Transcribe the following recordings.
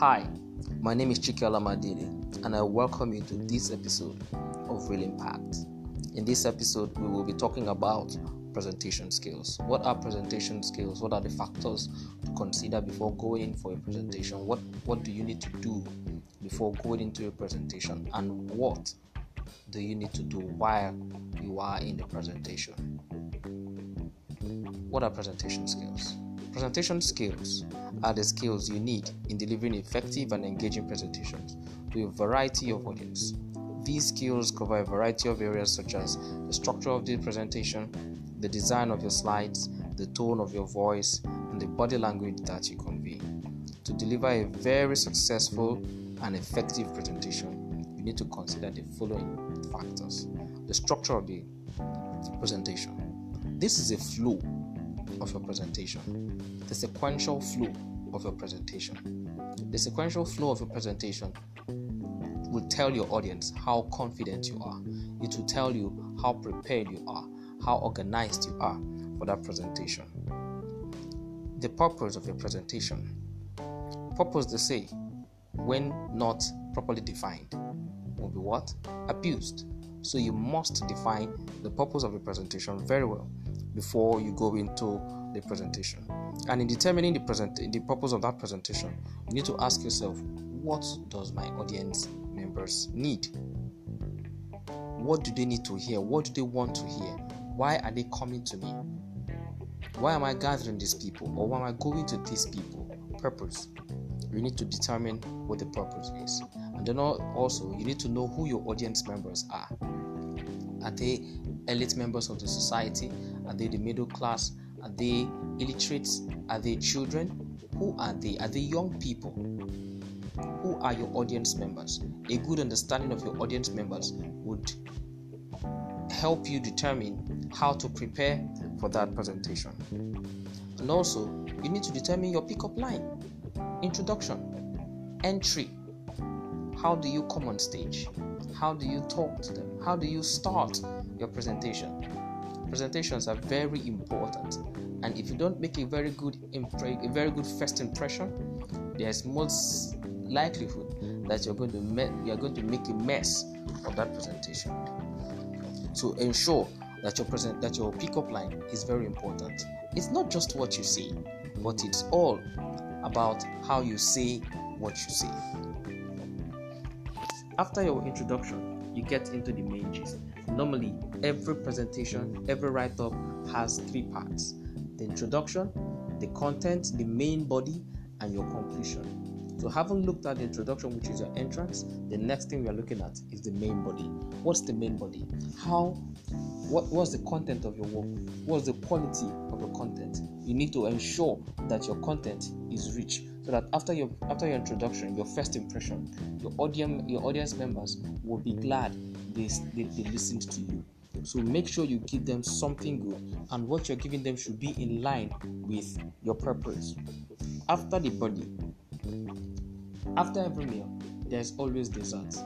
Hi, my name is Chike Alamadini, and I welcome you to this episode of Real Impact. In this episode, we will be talking about presentation skills. What are presentation skills? What are the factors to consider before going for a presentation? What what do you need to do before going into a presentation? And what do you need to do while you are in the presentation? What are presentation skills? Presentation skills are the skills you need in delivering effective and engaging presentations to a variety of audience. These skills cover a variety of areas such as the structure of the presentation, the design of your slides, the tone of your voice, and the body language that you convey. To deliver a very successful and effective presentation, you need to consider the following factors the structure of the presentation. This is a flow of your presentation, the sequential flow of your presentation. The sequential flow of your presentation will tell your audience how confident you are. It will tell you how prepared you are, how organized you are for that presentation. The purpose of your presentation. Purpose, they say, when not properly defined, will be what? Abused. So you must define the purpose of your presentation very well before you go into the presentation. And in determining the present the purpose of that presentation, you need to ask yourself, what does my audience members need? What do they need to hear? What do they want to hear? Why are they coming to me? Why am I gathering these people? Or why am I going to these people? Purpose. You need to determine what the purpose is. And then also, you need to know who your audience members are. Are they elite members of the society? Are they the middle class? Are they illiterates? Are they children? Who are they? Are they young people? Who are your audience members? A good understanding of your audience members would help you determine how to prepare for that presentation. And also, you need to determine your pickup line, introduction, entry. How do you come on stage? How do you talk to them? How do you start your presentation? Presentations are very important, and if you don't make a very good impre- a very good first impression, there's most likelihood that you're going to me- you're going to make a mess of that presentation. So ensure that your present that your pickup line is very important. It's not just what you say, but it's all about how you say what you say. After your introduction, you get into the main gist. Normally, every presentation, every write up has three parts the introduction, the content, the main body, and your conclusion. So, having looked at the introduction, which is your entrance, the next thing we are looking at is the main body. What's the main body? How, what was the content of your work? What's the quality of your content? You need to ensure that your content is rich, so that after your after your introduction, your first impression, your audience your audience members will be glad they, they, they listened to you. So make sure you give them something good, and what you're giving them should be in line with your purpose. After the body, after every meal, there's always dessert,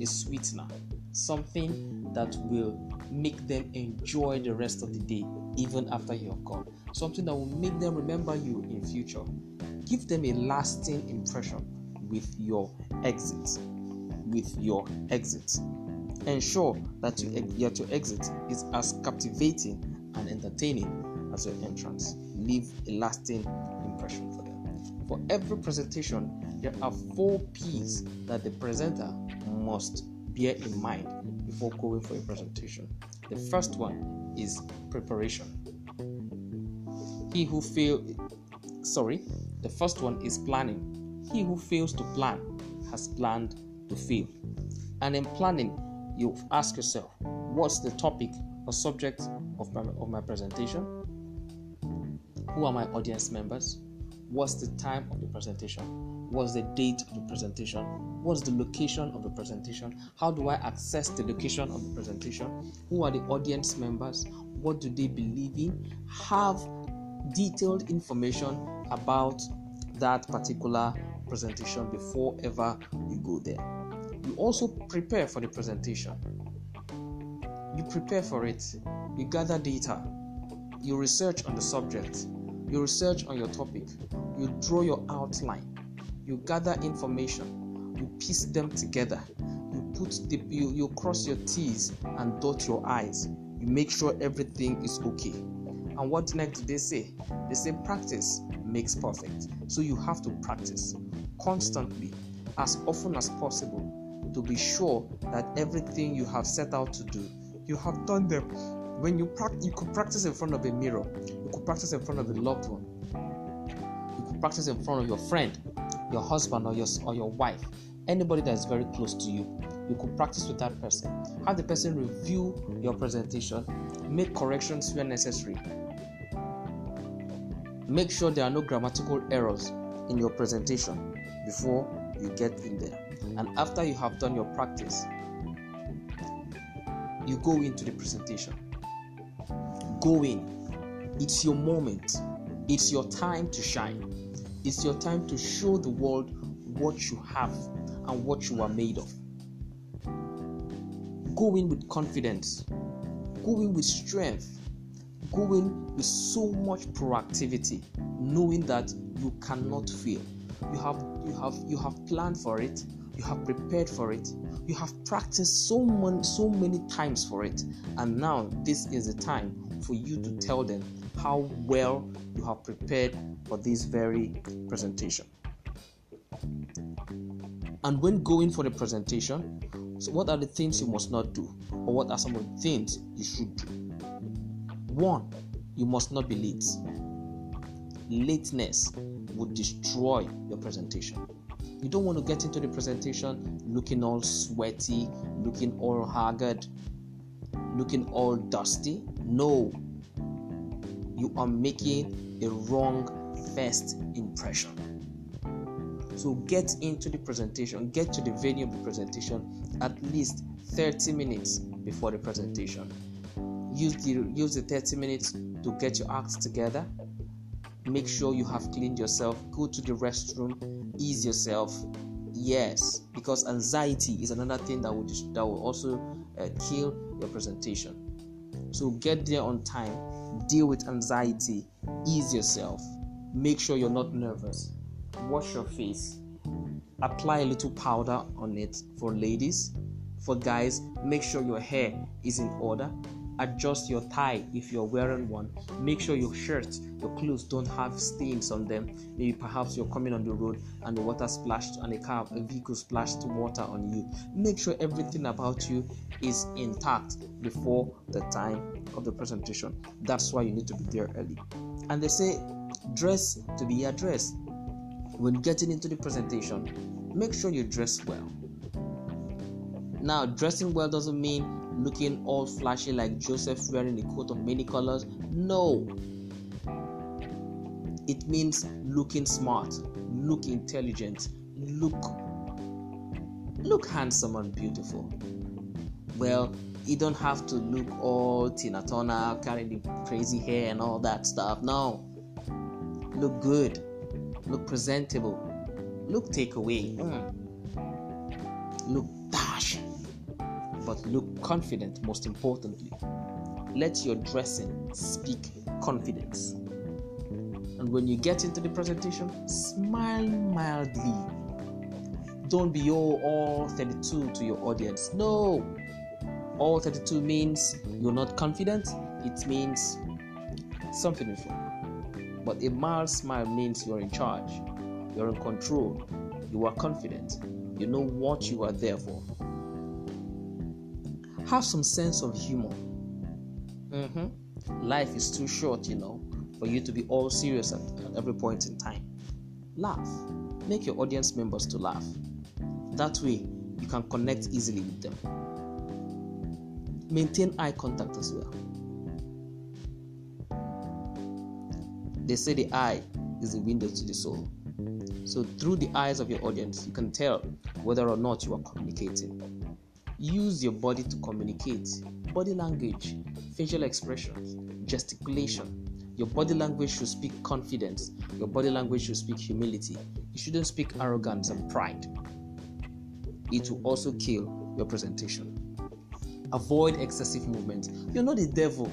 a sweetener, something that will make them enjoy the rest of the day, even after you have gone. Something that will make them remember you in future. Give them a lasting impression with your exit. With your exit. Ensure that, you, that your exit is as captivating and entertaining as your entrance. Leave a lasting impression for them. For every presentation, there are four P's that the presenter must bear in mind before going for a presentation. The first one is preparation. He who fail sorry, the first one is planning. He who fails to plan has planned to fail. And in planning, you ask yourself, what's the topic or subject of my, of my presentation? Who are my audience members? What's the time of the presentation? What's the date of the presentation? What's the location of the presentation? How do I access the location of the presentation? Who are the audience members? What do they believe in? Have detailed information about that particular presentation before ever you go there. You also prepare for the presentation. You prepare for it. You gather data. You research on the subject. You research on your topic. You draw your outline. you gather information, you piece them together, you put the you, you cross your T's and dot your I's. You make sure everything is okay. And what next do they say? They say practice makes perfect. So you have to practice constantly, as often as possible, to be sure that everything you have set out to do, you have done them. When you practice, you could practice in front of a mirror, you could practice in front of a loved one, you could practice in front of your friend, your husband, or your or your wife, anybody that is very close to you. You could practice with that person. Have the person review your presentation, make corrections where necessary, Make sure there are no grammatical errors in your presentation before you get in there. And after you have done your practice, you go into the presentation. Go in. It's your moment. It's your time to shine. It's your time to show the world what you have and what you are made of. Go in with confidence. Go in with strength going with so much proactivity, knowing that you cannot fail. You have you have you have planned for it, you have prepared for it, you have practiced so many so many times for it, and now this is the time for you to tell them how well you have prepared for this very presentation. And when going for the presentation, so what are the things you must not do, or what are some of the things you should do? One, you must not be late. Lateness would destroy your presentation. You don't want to get into the presentation looking all sweaty, looking all haggard, looking all dusty. No, you are making a wrong first impression. So get into the presentation, get to the venue of the presentation at least 30 minutes before the presentation use the use the 30 minutes to get your act together make sure you have cleaned yourself go to the restroom ease yourself yes because anxiety is another thing that will that will also uh, kill presentation so get there on time deal with anxiety ease yourself make sure you're not nervous wash your face apply a little powder on it for ladies. For guys make sure your hair is in order adjust your tie if you're wearing one. Make sure your shirt your clothes don't have stains on them. Maybe perhaps you're coming on the road and the water splashed and a car a vehicle splashed water on you. Make sure everything about you is intact before the time of the presentation. That's why you need to be there early. And they say dress to be addressed. When getting into the presentation make sure you dress well. Now dressing well doesn't mean looking all flashy like Joseph wearing a coat of many colors. No. It means looking smart, look intelligent, look look handsome and beautiful. Well, you don't have to look all Tina Turner, carrying the crazy hair and all that stuff. No. Look good. Look presentable. Look takeaway. Mm. Look but look confident most importantly. Let your dressing speak confidence. And when you get into the presentation, smile mildly. Don't be all, all 32 to your audience. No, all 32 means you're not confident, it means something is wrong. But a mild smile means you're in charge, you're in control, you are confident, you know what you are there for have some sense of humor. Mm-hmm. Life is too short, you know, for you to be all serious at, at every point in time. Laugh. Make your audience members to laugh. That way, you can connect easily with them. Maintain eye contact as well. They say the eye is the window to the soul. So, through the eyes of your audience, you can tell whether or not you are communicating. Use your body to communicate. Body language, facial expressions, gesticulation. Your body language should speak confidence. Your body language should speak humility. You shouldn't speak arrogance and pride. It will also kill your presentation. Avoid excessive movement. You're not the devil.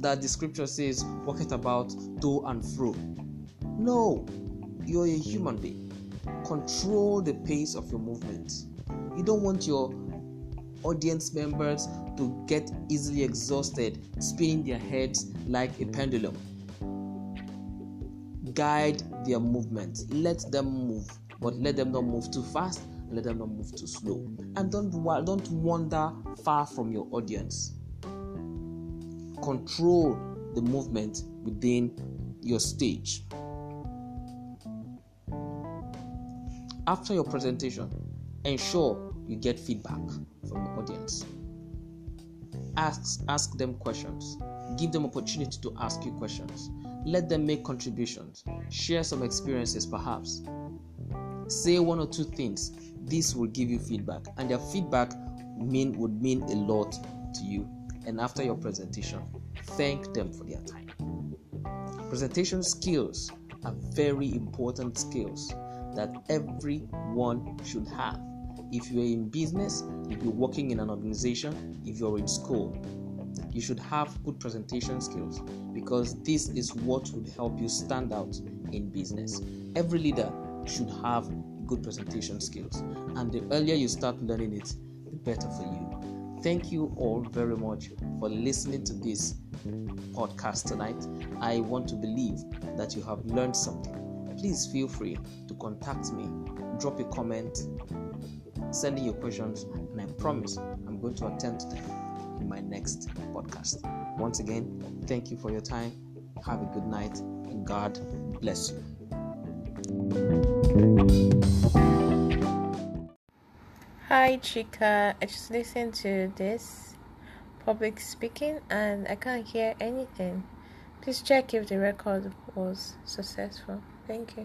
That the scripture says, walk it about to and fro. No, You're a human being. Control the pace of your movement. You don't want your audience members to get easily exhausted, spinning their heads like a pendulum. Guide their movement. Let them move, but let them not move too fast. Let them not move too slow. And don't don't wander far from your audience. Control the movement within your stage. After your presentation, ensure you get feedback from your audience. Ask, ask them questions. Give them opportunity to ask you questions. Let them make contributions. Share some experiences, perhaps. Say one or two things. This will give you feedback, and their feedback mean would mean a lot to you. And after your presentation, thank them for their time. Presentation skills are very important skills that everyone should have. If you're in business, if you're working in an organization, if you're in school, you should have good presentation skills because this is what would help you stand out in business. Every leader should have good presentation skills, and the earlier you start learning it, the better for you. Thank you all very much for listening to this podcast tonight. I want to believe that you have learned something. Please feel free to contact me, drop a comment, send in your questions, and I promise I'm going to attend to them in my next podcast. Once again, thank you for your time. Have a good night, and God bless you. Hi, Chica. I just listened to this public speaking and I can't hear anything. Please check if the record was successful. Thank you.